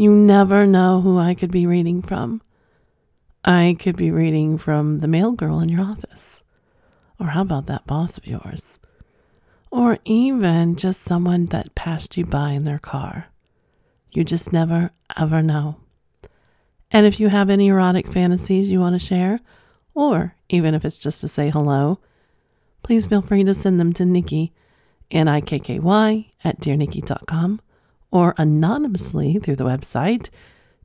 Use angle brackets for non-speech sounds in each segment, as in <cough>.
You never know who I could be reading from. I could be reading from the mail girl in your office. Or how about that boss of yours? Or even just someone that passed you by in their car. You just never, ever know. And if you have any erotic fantasies you want to share, or even if it's just to say hello, please feel free to send them to Nikki, N-I-K-K-Y, at dearnikki.com or anonymously through the website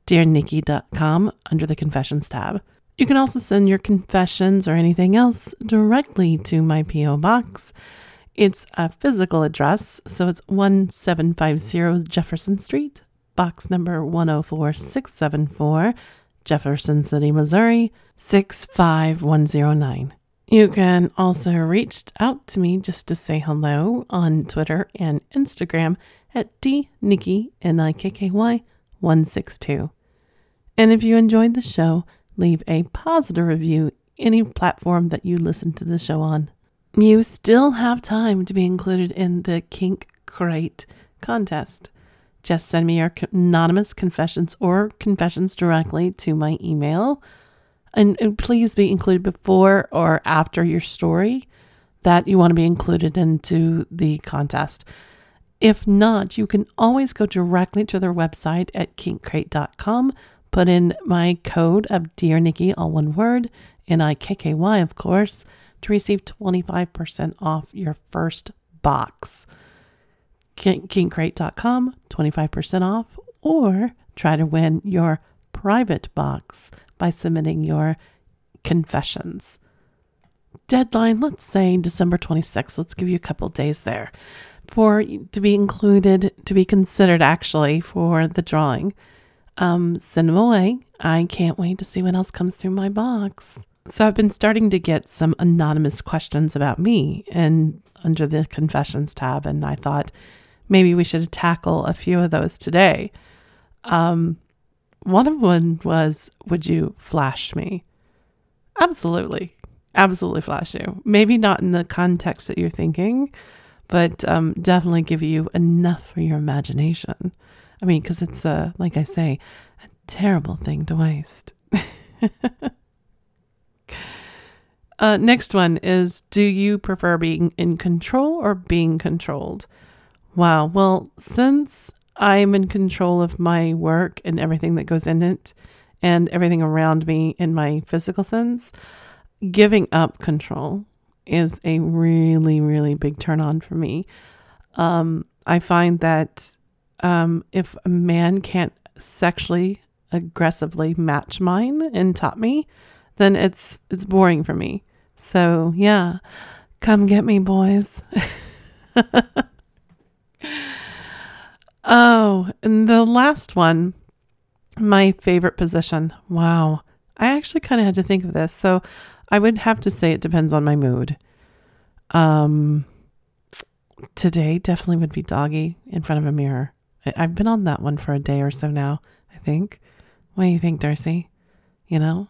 dearnikki.com under the confessions tab. You can also send your confessions or anything else directly to my P.O. box. It's a physical address, so it's 1750 Jefferson Street, box number 104674, Jefferson City, Missouri 65109. You can also reach out to me just to say hello on Twitter and Instagram at dnikki, N-I-K-K-Y, 162. And if you enjoyed the show, leave a positive review any platform that you listen to the show on. You still have time to be included in the Kink Crate contest. Just send me your anonymous confessions or confessions directly to my email. And, and please be included before or after your story that you want to be included into the contest. If not, you can always go directly to their website at kinkcrate.com, put in my code of Dear Nikki, all one word, N I K K Y, of course, to receive 25% off your first box. Kinkcrate.com, 25% off, or try to win your private box by submitting your confessions. Deadline, let's say December 26th. Let's give you a couple days there for to be included, to be considered actually for the drawing. Um, send them away. I can't wait to see what else comes through my box. So I've been starting to get some anonymous questions about me and under the confessions tab, and I thought maybe we should tackle a few of those today. Um, one of them was, "Would you flash me?" Absolutely, absolutely flash you. Maybe not in the context that you're thinking, but um, definitely give you enough for your imagination. I mean, because it's a, like I say, a terrible thing to waste. <laughs> uh, next one is Do you prefer being in control or being controlled? Wow. Well, since I'm in control of my work and everything that goes in it and everything around me in my physical sense, giving up control is a really, really big turn on for me. Um, I find that um, if a man can't sexually aggressively match mine and top me, then it's it's boring for me. So yeah, come get me, boys. <laughs> oh, and the last one, my favorite position. Wow, I actually kind of had to think of this. So I would have to say it depends on my mood. Um, today definitely would be doggy in front of a mirror. I- I've been on that one for a day or so now, I think. What do you think, Darcy? You know?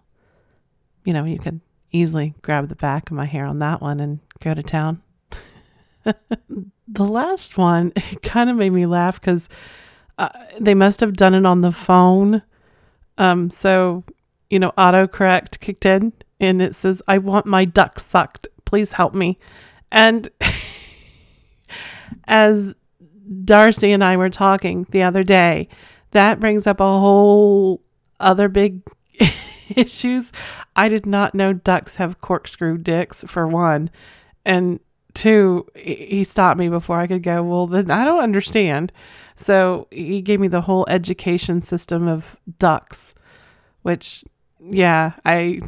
You know, you could easily grab the back of my hair on that one and go to town. <laughs> the last one, <laughs> it kind of made me laugh because uh, they must have done it on the phone. Um, so, you know, autocorrect kicked in and it says, I want my duck sucked. Please help me. And <laughs> as Darcy and I were talking the other day, that brings up a whole other big <laughs> issues. I did not know ducks have corkscrew dicks for one. And two, he stopped me before I could go, well, then I don't understand. So he gave me the whole education system of ducks, which, yeah, I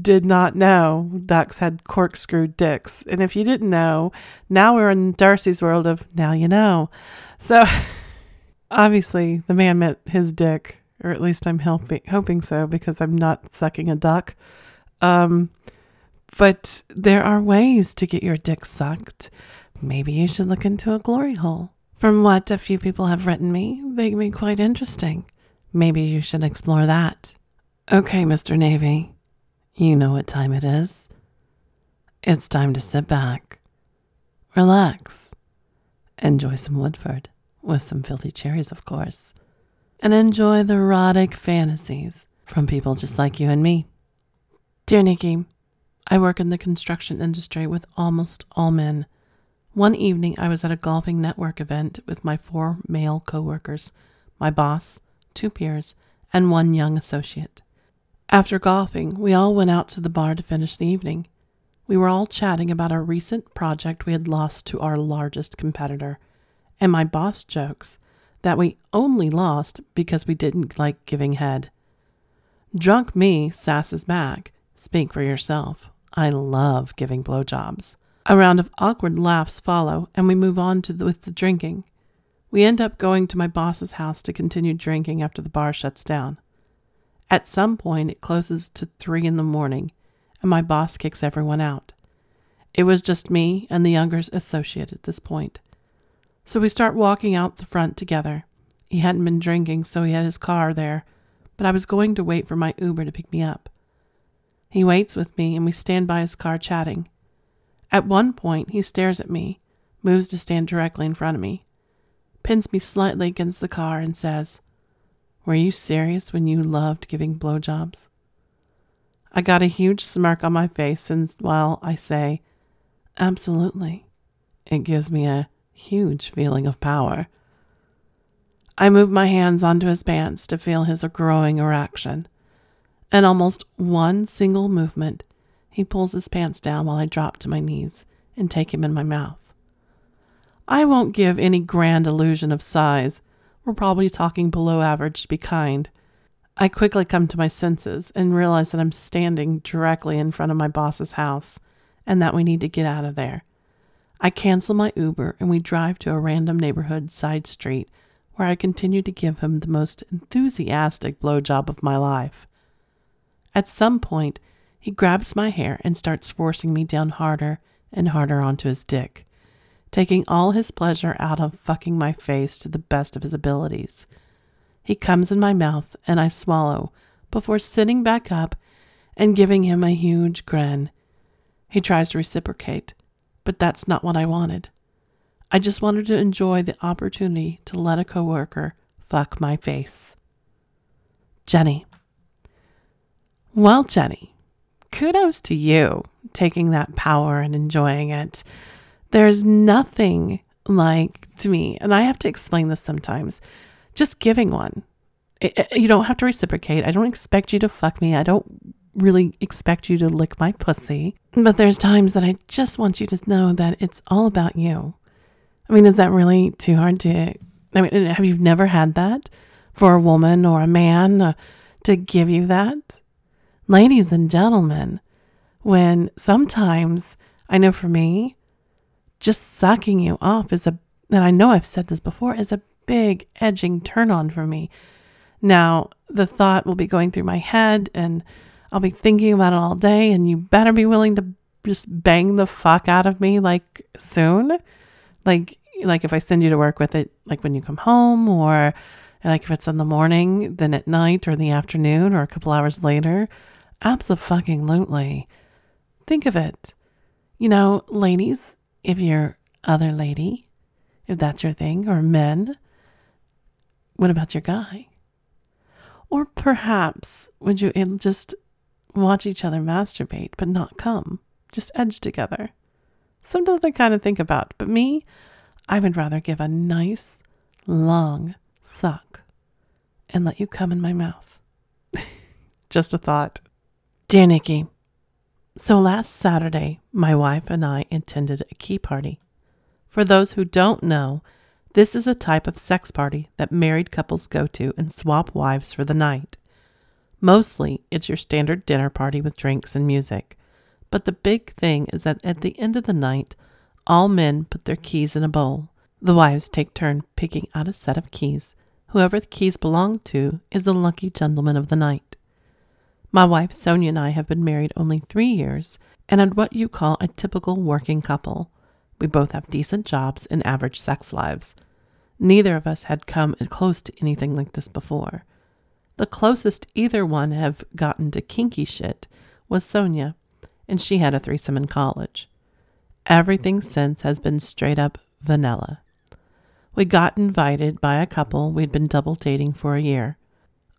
did not know ducks had corkscrew dicks. And if you didn't know, now we're in Darcy's world of now you know. So <laughs> obviously the man meant his dick or at least I'm helping, hoping so because I'm not sucking a duck. Um, but there are ways to get your dick sucked. Maybe you should look into a glory hole. From what a few people have written me, they can be quite interesting. Maybe you should explore that. Okay, Mr. Navy, you know what time it is. It's time to sit back, relax, enjoy some Woodford, with some filthy cherries, of course, and enjoy the erotic fantasies from people just like you and me. Dear Nikki, I work in the construction industry with almost all men one evening, I was at a golfing network event with my four male coworkers, my boss, two peers, and one young associate. After golfing, we all went out to the bar to finish the evening. We were all chatting about our recent project we had lost to our largest competitor, and my boss jokes that we only lost because we didn't like giving head. Drunk me sasses back, Speak for yourself. I love giving blowjobs. A round of awkward laughs follow, and we move on to the, with the drinking. We end up going to my boss's house to continue drinking after the bar shuts down. At some point, it closes to three in the morning, and my boss kicks everyone out. It was just me and the younger associate at this point. So we start walking out the front together. He hadn't been drinking, so he had his car there, but I was going to wait for my Uber to pick me up. He waits with me, and we stand by his car chatting. At one point, he stares at me, moves to stand directly in front of me, pins me slightly against the car, and says, Were you serious when you loved giving blowjobs? I got a huge smirk on my face, and while I say, Absolutely, it gives me a huge feeling of power. I move my hands onto his pants to feel his growing erection, and almost one single movement he pulls his pants down while I drop to my knees and take him in my mouth. I won't give any grand illusion of size. We're probably talking below average to be kind. I quickly come to my senses and realize that I'm standing directly in front of my boss's house and that we need to get out of there. I cancel my Uber and we drive to a random neighborhood side street where I continue to give him the most enthusiastic blowjob of my life. At some point, he grabs my hair and starts forcing me down harder and harder onto his dick, taking all his pleasure out of fucking my face to the best of his abilities. He comes in my mouth and I swallow before sitting back up and giving him a huge grin. He tries to reciprocate, but that's not what I wanted. I just wanted to enjoy the opportunity to let a coworker fuck my face. Jenny. Well, Jenny, kudos to you taking that power and enjoying it. There's nothing like to me, and I have to explain this sometimes, just giving one. You don't have to reciprocate. I don't expect you to fuck me. I don't really expect you to lick my pussy. But there's times that I just want you to know that it's all about you. I mean, is that really too hard to? I mean, have you never had that for a woman or a man uh, to give you that? ladies and gentlemen, when sometimes I know for me, just sucking you off is a, and I know I've said this before, is a big edging turn on for me. Now, the thought will be going through my head and I'll be thinking about it all day, and you better be willing to just bang the fuck out of me like soon. Like, like if I send you to work with it, like when you come home, or like if it's in the morning, then at night or in the afternoon or a couple hours later. Absolutely. Think of it. You know, ladies, if you're other lady, if that's your thing, or men, what about your guy? Or perhaps would you just watch each other masturbate but not come, just edge together? Something to kind of think about. But me, I would rather give a nice, long suck and let you come in my mouth. <laughs> just a thought. Dear Nikki, so last Saturday, my wife and I attended a key party. For those who don't know, this is a type of sex party that married couples go to and swap wives for the night. Mostly, it's your standard dinner party with drinks and music. But the big thing is that at the end of the night, all men put their keys in a bowl. The wives take turn picking out a set of keys, Whoever the keys belong to is the lucky gentleman of the night. My wife Sonia and I have been married only three years and are what you call a typical working couple. We both have decent jobs and average sex lives. Neither of us had come close to anything like this before. The closest either one have gotten to kinky shit was Sonia, and she had a threesome in college. Everything since has been straight up vanilla. We got invited by a couple we'd been double dating for a year.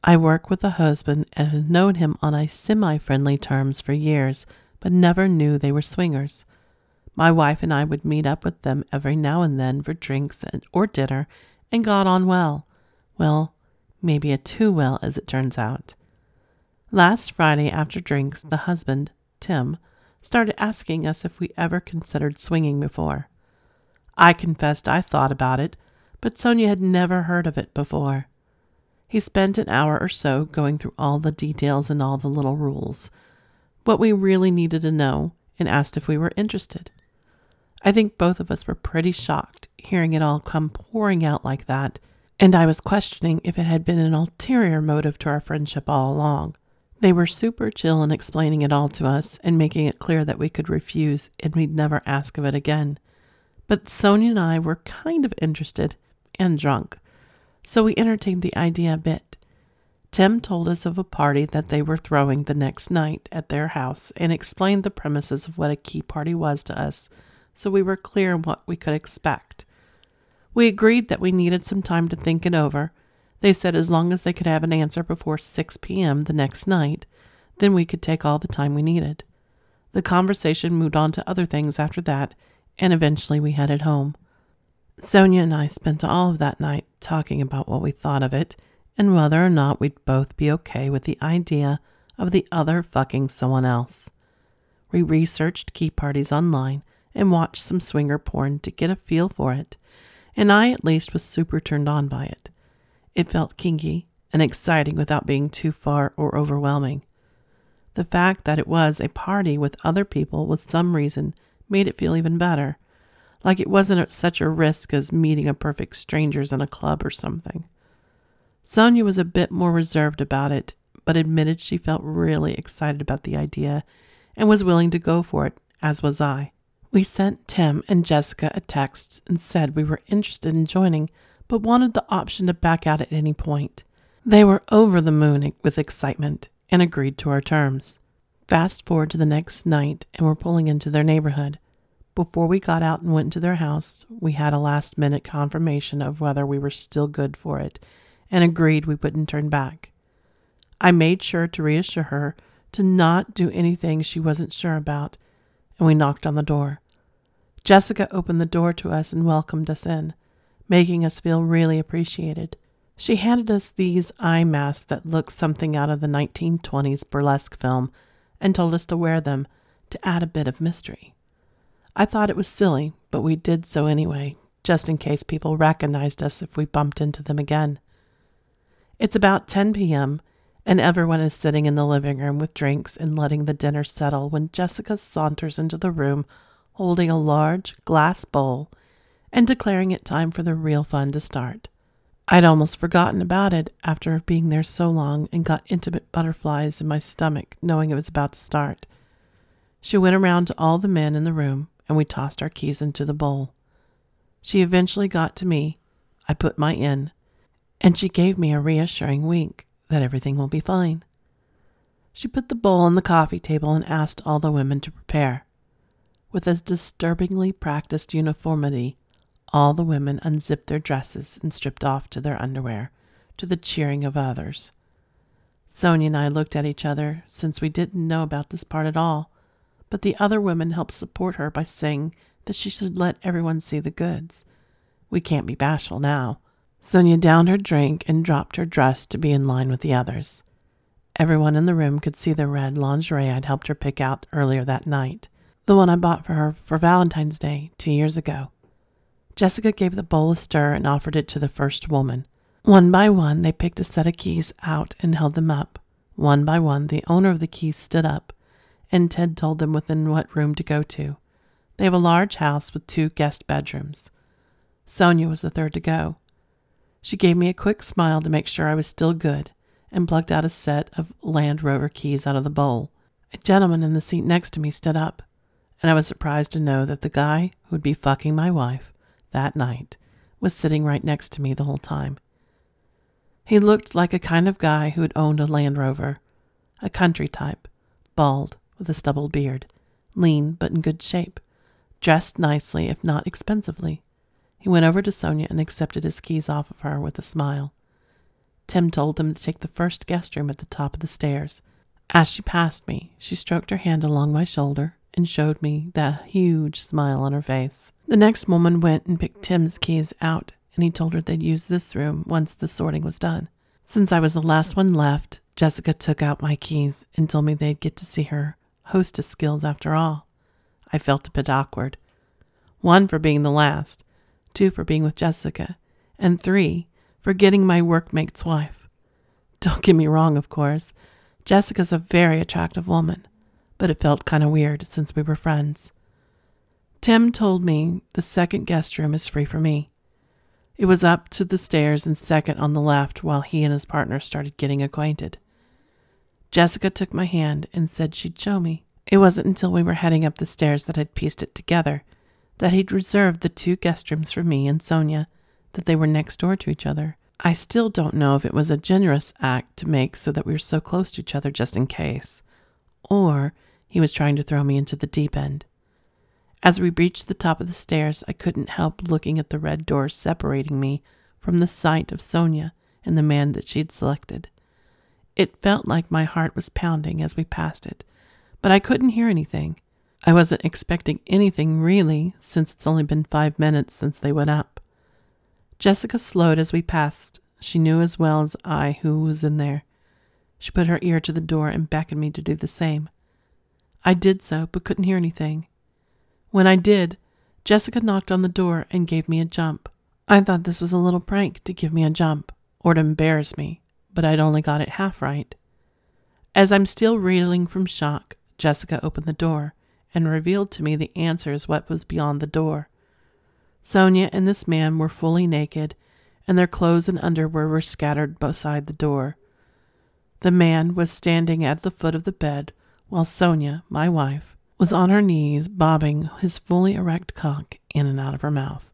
I work with a husband and have known him on a semi friendly terms for years, but never knew they were swingers. My wife and I would meet up with them every now and then for drinks or dinner and got on well. Well, maybe a too well as it turns out. Last Friday after drinks, the husband, Tim, started asking us if we ever considered swinging before. I confessed I thought about it, but Sonia had never heard of it before. He spent an hour or so going through all the details and all the little rules, what we really needed to know, and asked if we were interested. I think both of us were pretty shocked hearing it all come pouring out like that, and I was questioning if it had been an ulterior motive to our friendship all along. They were super chill in explaining it all to us and making it clear that we could refuse and we'd never ask of it again. But Sonia and I were kind of interested and drunk, so we entertained the idea a bit. Tim told us of a party that they were throwing the next night at their house and explained the premises of what a key party was to us so we were clear on what we could expect. We agreed that we needed some time to think it over. They said as long as they could have an answer before 6 p.m. the next night, then we could take all the time we needed. The conversation moved on to other things after that, and eventually we headed home. Sonia and I spent all of that night talking about what we thought of it and whether or not we'd both be okay with the idea of the other fucking someone else. We researched key parties online and watched some swinger porn to get a feel for it, and I at least was super turned on by it. It felt kinky and exciting without being too far or overwhelming. The fact that it was a party with other people with some reason made it feel even better, like it wasn't such a risk as meeting a perfect strangers in a club or something. Sonia was a bit more reserved about it, but admitted she felt really excited about the idea and was willing to go for it, as was I. We sent Tim and Jessica a text and said we were interested in joining, but wanted the option to back out at any point. They were over the moon with excitement and agreed to our terms. Fast forward to the next night, and we're pulling into their neighborhood. Before we got out and went to their house, we had a last minute confirmation of whether we were still good for it and agreed we wouldn't turn back. I made sure to reassure her to not do anything she wasn't sure about and we knocked on the door. Jessica opened the door to us and welcomed us in, making us feel really appreciated. She handed us these eye masks that looked something out of the 1920s burlesque film and told us to wear them to add a bit of mystery. I thought it was silly, but we did so anyway, just in case people recognized us if we bumped into them again. It's about 10 p.m., and everyone is sitting in the living room with drinks and letting the dinner settle when Jessica saunters into the room holding a large glass bowl and declaring it time for the real fun to start. I'd almost forgotten about it after being there so long and got intimate butterflies in my stomach knowing it was about to start. She went around to all the men in the room and we tossed our keys into the bowl. She eventually got to me. I put my in, and she gave me a reassuring wink that everything will be fine. She put the bowl on the coffee table and asked all the women to prepare. With a disturbingly practiced uniformity, all the women unzipped their dresses and stripped off to their underwear, to the cheering of others. Sonia and I looked at each other, since we didn't know about this part at all, but the other women helped support her by saying that she should let everyone see the goods. We can't be bashful now. Sonia downed her drink and dropped her dress to be in line with the others. Everyone in the room could see the red lingerie I'd helped her pick out earlier that night, the one I bought for her for Valentine's Day two years ago. Jessica gave the bowl a stir and offered it to the first woman. One by one, they picked a set of keys out and held them up. One by one, the owner of the keys stood up, and Ted told them within what room to go to. They have a large house with two guest bedrooms. Sonia was the third to go. She gave me a quick smile to make sure I was still good and plucked out a set of Land Rover keys out of the bowl. A gentleman in the seat next to me stood up, and I was surprised to know that the guy who would be fucking my wife that night was sitting right next to me the whole time. He looked like a kind of guy who had owned a Land Rover, a country type, bald, with a stubbled beard, lean but in good shape, dressed nicely if not expensively. He went over to Sonia and accepted his keys off of her with a smile. Tim told him to take the first guest room at the top of the stairs. As she passed me, she stroked her hand along my shoulder and showed me that huge smile on her face. The next woman went and picked Tim's keys out, and he told her they'd use this room once the sorting was done. Since I was the last one left, Jessica took out my keys and told me they'd get to see her hostess skills after all. I felt a bit awkward. One, for being the last, two, for being with Jessica, and three, for getting my workmate's wife. Don't get me wrong, of course. Jessica's a very attractive woman, but it felt kind of weird since we were friends. Tim told me the second guest room is free for me. It was up to the stairs and second on the left while he and his partner started getting acquainted. Jessica took my hand and said she'd show me. It wasn't until we were heading up the stairs that I'd pieced it together that he'd reserved the two guest rooms for me and Sonia, that they were next door to each other. I still don't know if it was a generous act to make so that we were so close to each other just in case, or he was trying to throw me into the deep end. As we reached the top of the stairs, I couldn't help looking at the red door separating me from the sight of Sonia and the man that she'd selected. It felt like my heart was pounding as we passed it, but I couldn't hear anything. I wasn't expecting anything really, since it's only been five minutes since they went up. Jessica slowed as we passed. She knew as well as I who was in there. She put her ear to the door and beckoned me to do the same. I did so, but couldn't hear anything. When I did, Jessica knocked on the door and gave me a jump. I thought this was a little prank to give me a jump, or to embarrass me, but I'd only got it half right. As I'm still reeling from shock, Jessica opened the door and revealed to me the answers what was beyond the door. Sonia and this man were fully naked, and their clothes and underwear were scattered beside the door. The man was standing at the foot of the bed, while Sonia, my wife, was on her knees bobbing his fully erect cock in and out of her mouth.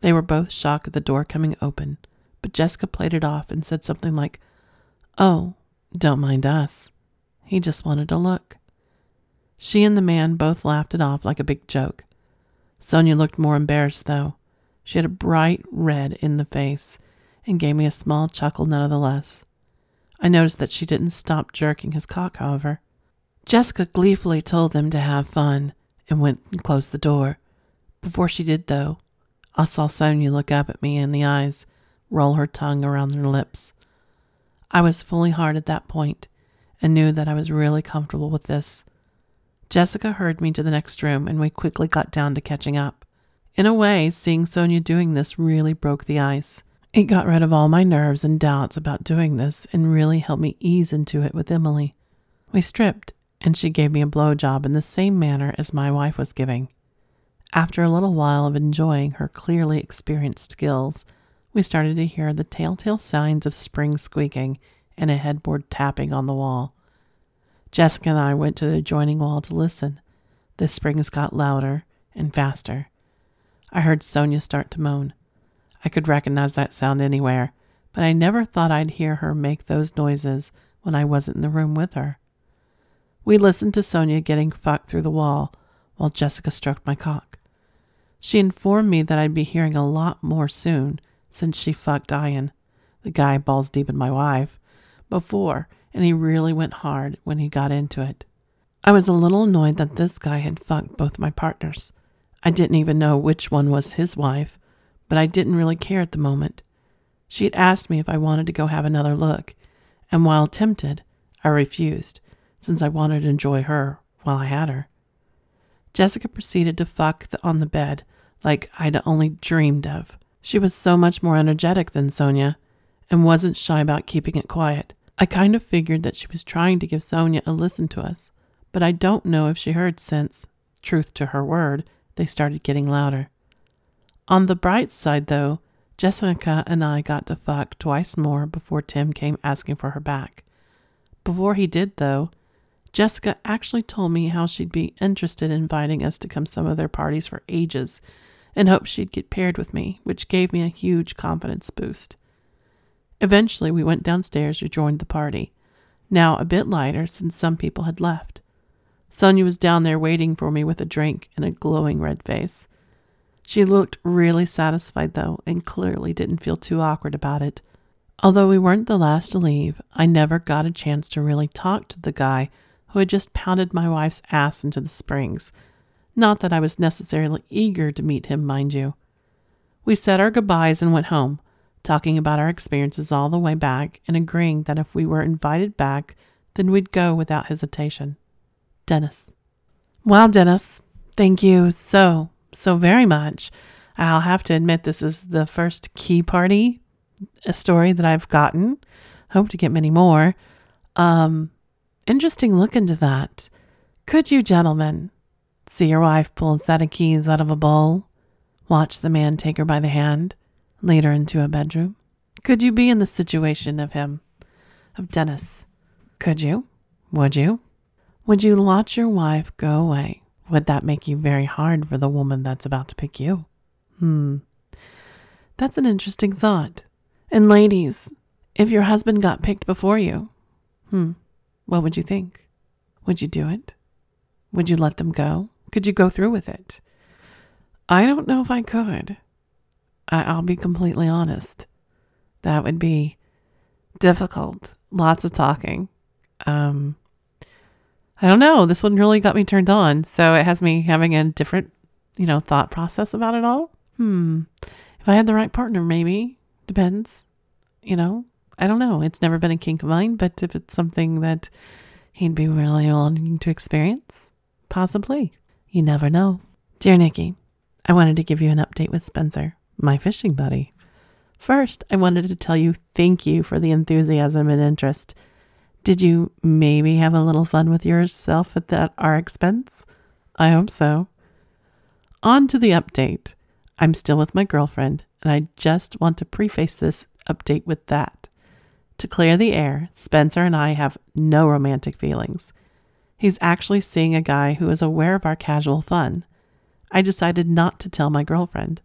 They were both shocked at the door coming open, but Jessica played it off and said something like, Oh, don't mind us. He just wanted to look. She and the man both laughed it off like a big joke. Sonia looked more embarrassed, though. She had a bright red in the face and gave me a small chuckle nevertheless. I noticed that she didn't stop jerking his cock, however. Jessica gleefully told them to have fun and went and closed the door. Before she did, though, I saw Sonia look up at me in the eyes, roll her tongue around her lips. I was fully hard at that point and knew that I was really comfortable with this. Jessica hurried me to the next room, and we quickly got down to catching up. In a way, seeing Sonia doing this really broke the ice. It got rid of all my nerves and doubts about doing this and really helped me ease into it with Emily. We stripped, and she gave me a blowjob in the same manner as my wife was giving. After a little while of enjoying her clearly experienced skills, we started to hear the telltale signs of springs squeaking and a headboard tapping on the wall. Jessica and I went to the adjoining wall to listen. The springs got louder and faster. I heard Sonia start to moan. I could recognize that sound anywhere, but I never thought I'd hear her make those noises when I wasn't in the room with her. We listened to Sonia getting fucked through the wall while Jessica stroked my cock. She informed me that I'd be hearing a lot more soon since she fucked Ian, the guy balls deep in my wife, before and he really went hard when he got into it. I was a little annoyed that this guy had fucked both my partners. I didn't even know which one was his wife, but I didn't really care at the moment. She had asked me if I wanted to go have another look, and while tempted, I refused, since I wanted to enjoy her while I had her. Jessica proceeded to fuck the, on the bed like I'd only dreamed of. She was so much more energetic than Sonia and wasn't shy about keeping it quiet. I kind of figured that she was trying to give Sonia a listen to us, but I don't know if she heard since, truth to her word, they started getting louder. On the bright side, though, Jessica and I got to fuck twice more before Tim came asking for her back. Before he did, though, Jessica actually told me how she'd be interested in inviting us to come some of their parties for ages and hoped she'd get paired with me, which gave me a huge confidence boost. Eventually, we went downstairs to join the party, now a bit lighter since some people had left. Sonia was down there waiting for me with a drink and a glowing red face. She looked really satisfied, though, and clearly didn't feel too awkward about it. Although we weren't the last to leave, I never got a chance to really talk to the guy who had just pounded my wife's ass into the springs. Not that I was necessarily eager to meet him, mind you. We said our goodbyes and went home, talking about our experiences all the way back and agreeing that if we were invited back, then we'd go without hesitation. Dennis. Wow, Dennis, thank you so, so very much. I'll have to admit this is the first key party a story that I've gotten. Hope to get many more. Um, Interesting look into that. Could you, gentlemen, see your wife pull a set of keys out of a bowl, watch the man take her by the hand, lead her into a bedroom? Could you be in the situation of him, of Dennis? Could you? Would you? Would you watch your wife go away? Would that make you very hard for the woman that's about to pick you? Hmm. That's an interesting thought. And ladies, if your husband got picked before you, hmm, what would you think? Would you do it? Would you let them go? Could you go through with it? I don't know if I could. I, will be completely honest. That would be difficult. Lots of talking. Um, I don't know. This one really got me turned on. So it has me having a different, you know, thought process about it all. Hmm. If I had the right partner, maybe. Depends. You know, I don't know. It's never been a kink of mine, but if it's something that he'd be really willing to experience, possibly. You never know. Dear Nikki, I wanted to give you an update with Spencer, my fishing buddy. First, I wanted to tell you thank you for the enthusiasm and interest. Did you maybe have a little fun with yourself at that our expense? I hope so. On to the update. I'm still with my girlfriend, and I just want to preface this update with that. To clear the air, Spencer and I have no romantic feelings. He's actually seeing a guy who is aware of our casual fun. I decided not to tell my girlfriend.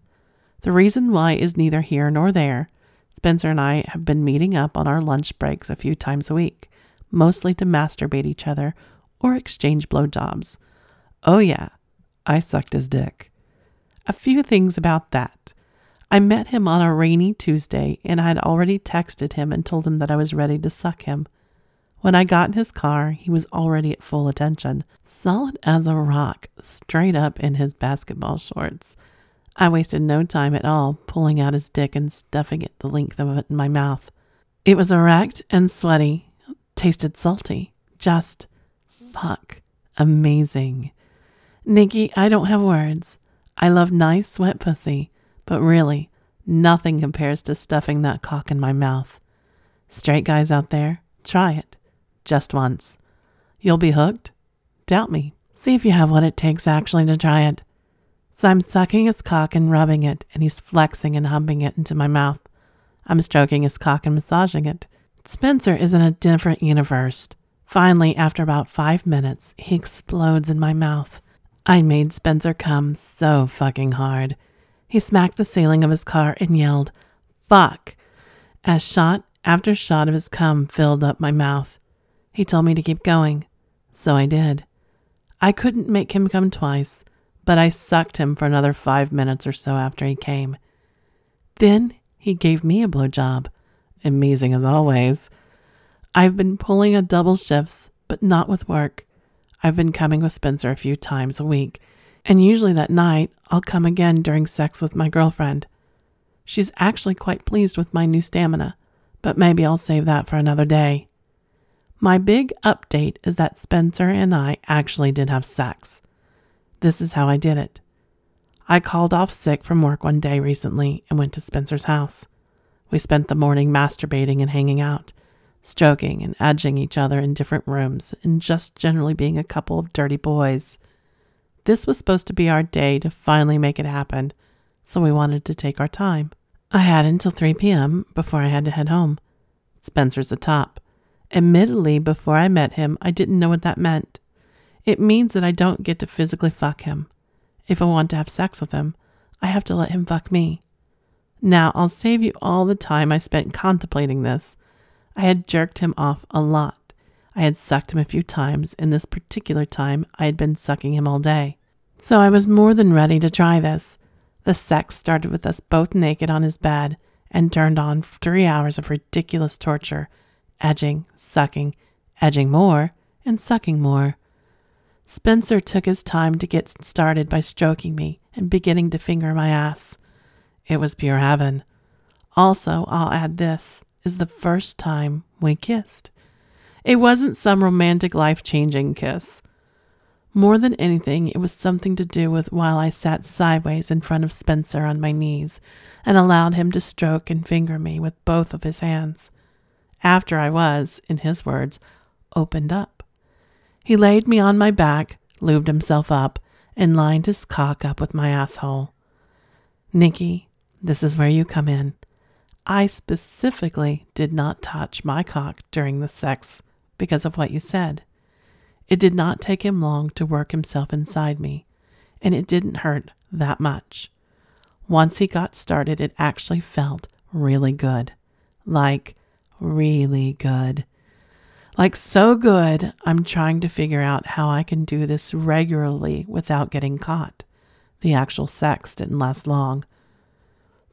The reason why is neither here nor there. Spencer and I have been meeting up on our lunch breaks a few times a week, mostly to masturbate each other or exchange blowjobs. Oh, yeah, I sucked his dick. A few things about that. I met him on a rainy Tuesday and I had already texted him and told him that I was ready to suck him. When I got in his car, he was already at full attention, solid as a rock, straight up in his basketball shorts. I wasted no time at all pulling out his dick and stuffing it the length of it in my mouth. It was erect and sweaty, tasted salty, just fuck amazing. Nikki, I don't have words. I love nice, wet pussy. But really, nothing compares to stuffing that cock in my mouth. Straight guys out there, try it. Just once. You'll be hooked? Doubt me. See if you have what it takes actually to try it. So I'm sucking his cock and rubbing it, and he's flexing and humping it into my mouth. I'm stroking his cock and massaging it. Spencer is in a different universe. Finally, after about five minutes, he explodes in my mouth. I made Spencer come so fucking hard. He smacked the ceiling of his car and yelled, Fuck! as shot after shot of his cum filled up my mouth. He told me to keep going, so I did. I couldn't make him come twice, but I sucked him for another five minutes or so after he came. Then he gave me a blowjob, amazing as always. I've been pulling a double shifts, but not with work. I've been coming with Spencer a few times a week, and usually that night I'll come again during sex with my girlfriend. She's actually quite pleased with my new stamina, but maybe I'll save that for another day. My big update is that Spencer and I actually did have sex. This is how I did it. I called off sick from work one day recently and went to Spencer's house. We spent the morning masturbating and hanging out, stroking and edging each other in different rooms, and just generally being a couple of dirty boys. This was supposed to be our day to finally make it happen, so we wanted to take our time. I had until 3 p.m. before I had to head home. Spencer's a top. Admittedly, before I met him, I didn't know what that meant. It means that I don't get to physically fuck him. If I want to have sex with him, I have to let him fuck me. Now, I'll save you all the time I spent contemplating this. I had jerked him off a lot. I had sucked him a few times, and this particular time I had been sucking him all day. So I was more than ready to try this. The sex started with us both naked on his bed and turned on three hours of ridiculous torture edging, sucking, edging more, and sucking more. Spencer took his time to get started by stroking me and beginning to finger my ass. It was pure heaven. Also, I'll add this is the first time we kissed. It wasn't some romantic, life changing kiss. More than anything, it was something to do with while I sat sideways in front of Spencer on my knees and allowed him to stroke and finger me with both of his hands. After I was, in his words, opened up. He laid me on my back, lubed himself up, and lined his cock up with my asshole. Nikki, this is where you come in. I specifically did not touch my cock during the sex because of what you said. It did not take him long to work himself inside me, and it didn't hurt that much. Once he got started, it actually felt really good. Like, really good. Like, so good, I'm trying to figure out how I can do this regularly without getting caught. The actual sex didn't last long.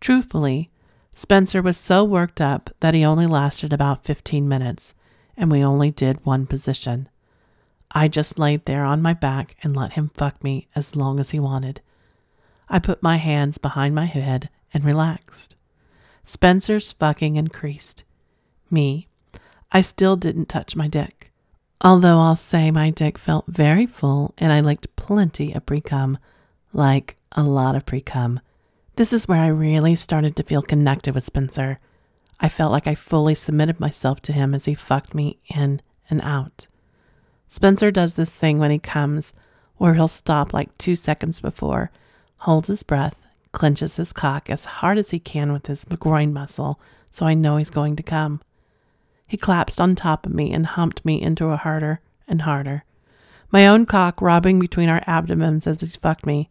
Truthfully, Spencer was so worked up that he only lasted about 15 minutes, and we only did one position. I just laid there on my back and let him fuck me as long as he wanted. I put my hands behind my head and relaxed. Spencer's fucking increased. Me, I still didn't touch my dick. Although I'll say my dick felt very full and I licked plenty of pre cum, like a lot of pre cum. This is where I really started to feel connected with Spencer. I felt like I fully submitted myself to him as he fucked me in and out. Spencer does this thing when he comes where he'll stop like two seconds before, holds his breath, clenches his cock as hard as he can with his groin muscle so I know he's going to come. He collapsed on top of me and humped me into a harder and harder. My own cock robbing between our abdomens as he fucked me.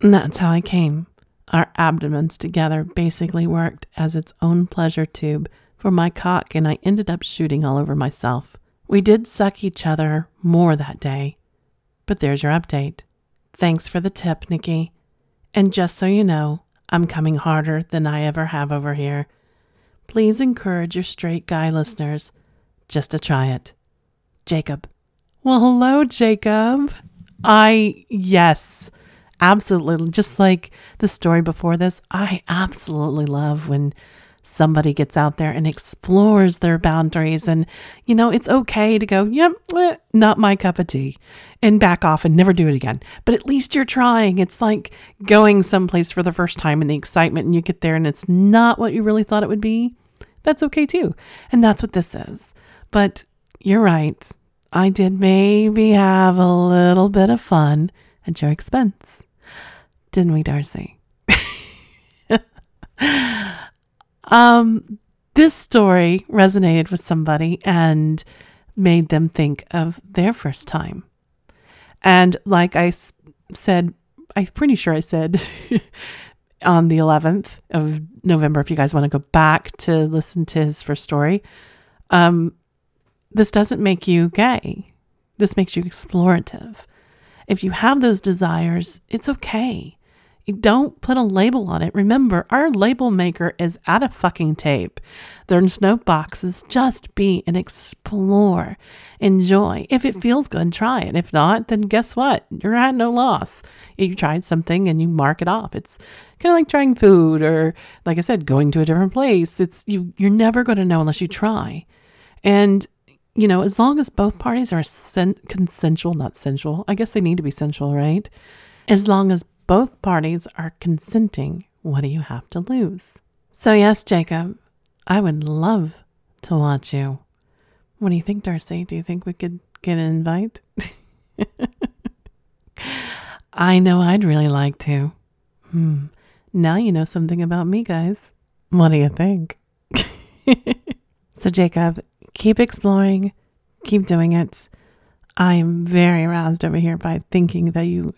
And that's how I came. Our abdomens together basically worked as its own pleasure tube for my cock, and I ended up shooting all over myself. We did suck each other more that day. But there's your update. Thanks for the tip, Nikki. And just so you know, I'm coming harder than I ever have over here. Please encourage your straight guy listeners just to try it. Jacob. Well, hello, Jacob. I, yes, absolutely. Just like the story before this, I absolutely love when somebody gets out there and explores their boundaries. And, you know, it's okay to go, yep, eh, not my cup of tea, and back off and never do it again. But at least you're trying. It's like going someplace for the first time and the excitement, and you get there and it's not what you really thought it would be. That's okay too. And that's what this is. But you're right. I did maybe have a little bit of fun at your expense. Didn't we, Darcy? <laughs> Um, this story resonated with somebody and made them think of their first time. And like I said, I'm pretty sure I said <laughs> on the 11th of November, if you guys want to go back to listen to his first story, um, this doesn't make you gay. This makes you explorative. If you have those desires, it's okay. Don't put a label on it. Remember, our label maker is out of fucking tape. There's no boxes. Just be and explore. Enjoy. If it feels good, try it. If not, then guess what? You're at no loss. You tried something and you mark it off. It's kind of like trying food or, like I said, going to a different place. It's you. You're never going to know unless you try. And you know, as long as both parties are sen- consensual, not sensual. I guess they need to be sensual, right? As long as both parties are consenting, what do you have to lose? So, yes, Jacob, I would love to watch you. What do you think, Darcy? Do you think we could get an invite? <laughs> I know I'd really like to. Hmm. Now you know something about me, guys. What do you think? <laughs> so, Jacob, keep exploring, keep doing it. I am very aroused over here by thinking that you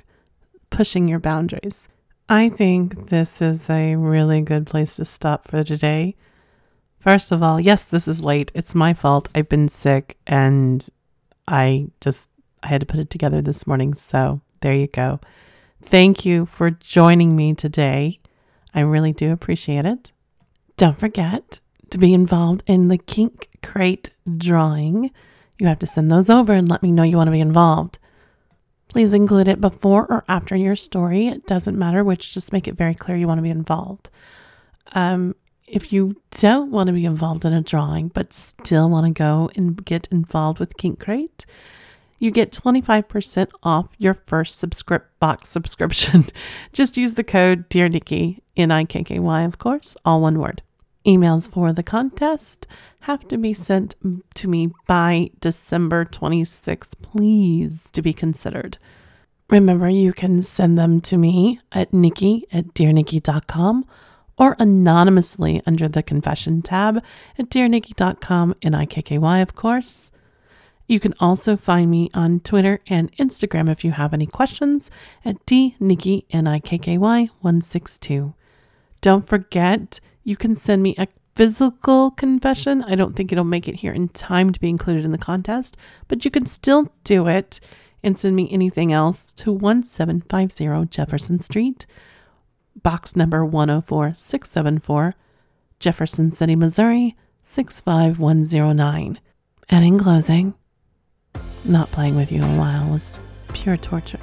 pushing your boundaries. I think this is a really good place to stop for today. First of all, yes, this is late. It's my fault. I've been sick and I just I had to put it together this morning. So, there you go. Thank you for joining me today. I really do appreciate it. Don't forget to be involved in the Kink Crate drawing. You have to send those over and let me know you want to be involved. Please include it before or after your story. It doesn't matter which, just make it very clear you want to be involved. Um, if you don't want to be involved in a drawing but still want to go and get involved with Kink Crate, you get 25% off your first subscript box subscription. <laughs> Just use the code Dear Nikky, N I K K Y, of course, all one word. Emails for the contest have to be sent to me by December 26th, please, to be considered. Remember, you can send them to me at nikky at dearnikky.com or anonymously under the confession tab at dearnikky.com, N-I-K-K-Y, of course. You can also find me on Twitter and Instagram if you have any questions at dnikky, N-I-K-K-Y, 162. Don't forget, you can send me a physical confession. I don't think it'll make it here in time to be included in the contest, but you can still do it and send me anything else to 1750 Jefferson Street, box number 104674, Jefferson City, Missouri 65109. And in closing, not playing with you a while was pure torture.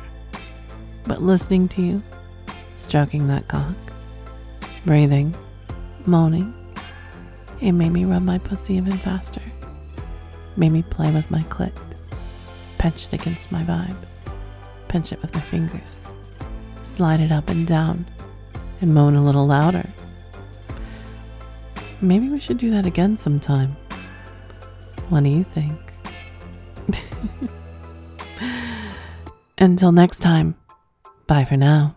But listening to you, stroking that cock, breathing, moaning. It made me rub my pussy even faster. Made me play with my clit. Pinch it against my vibe. Pinch it with my fingers. Slide it up and down. And moan a little louder. Maybe we should do that again sometime. What do you think? <laughs> Until next time, bye for now.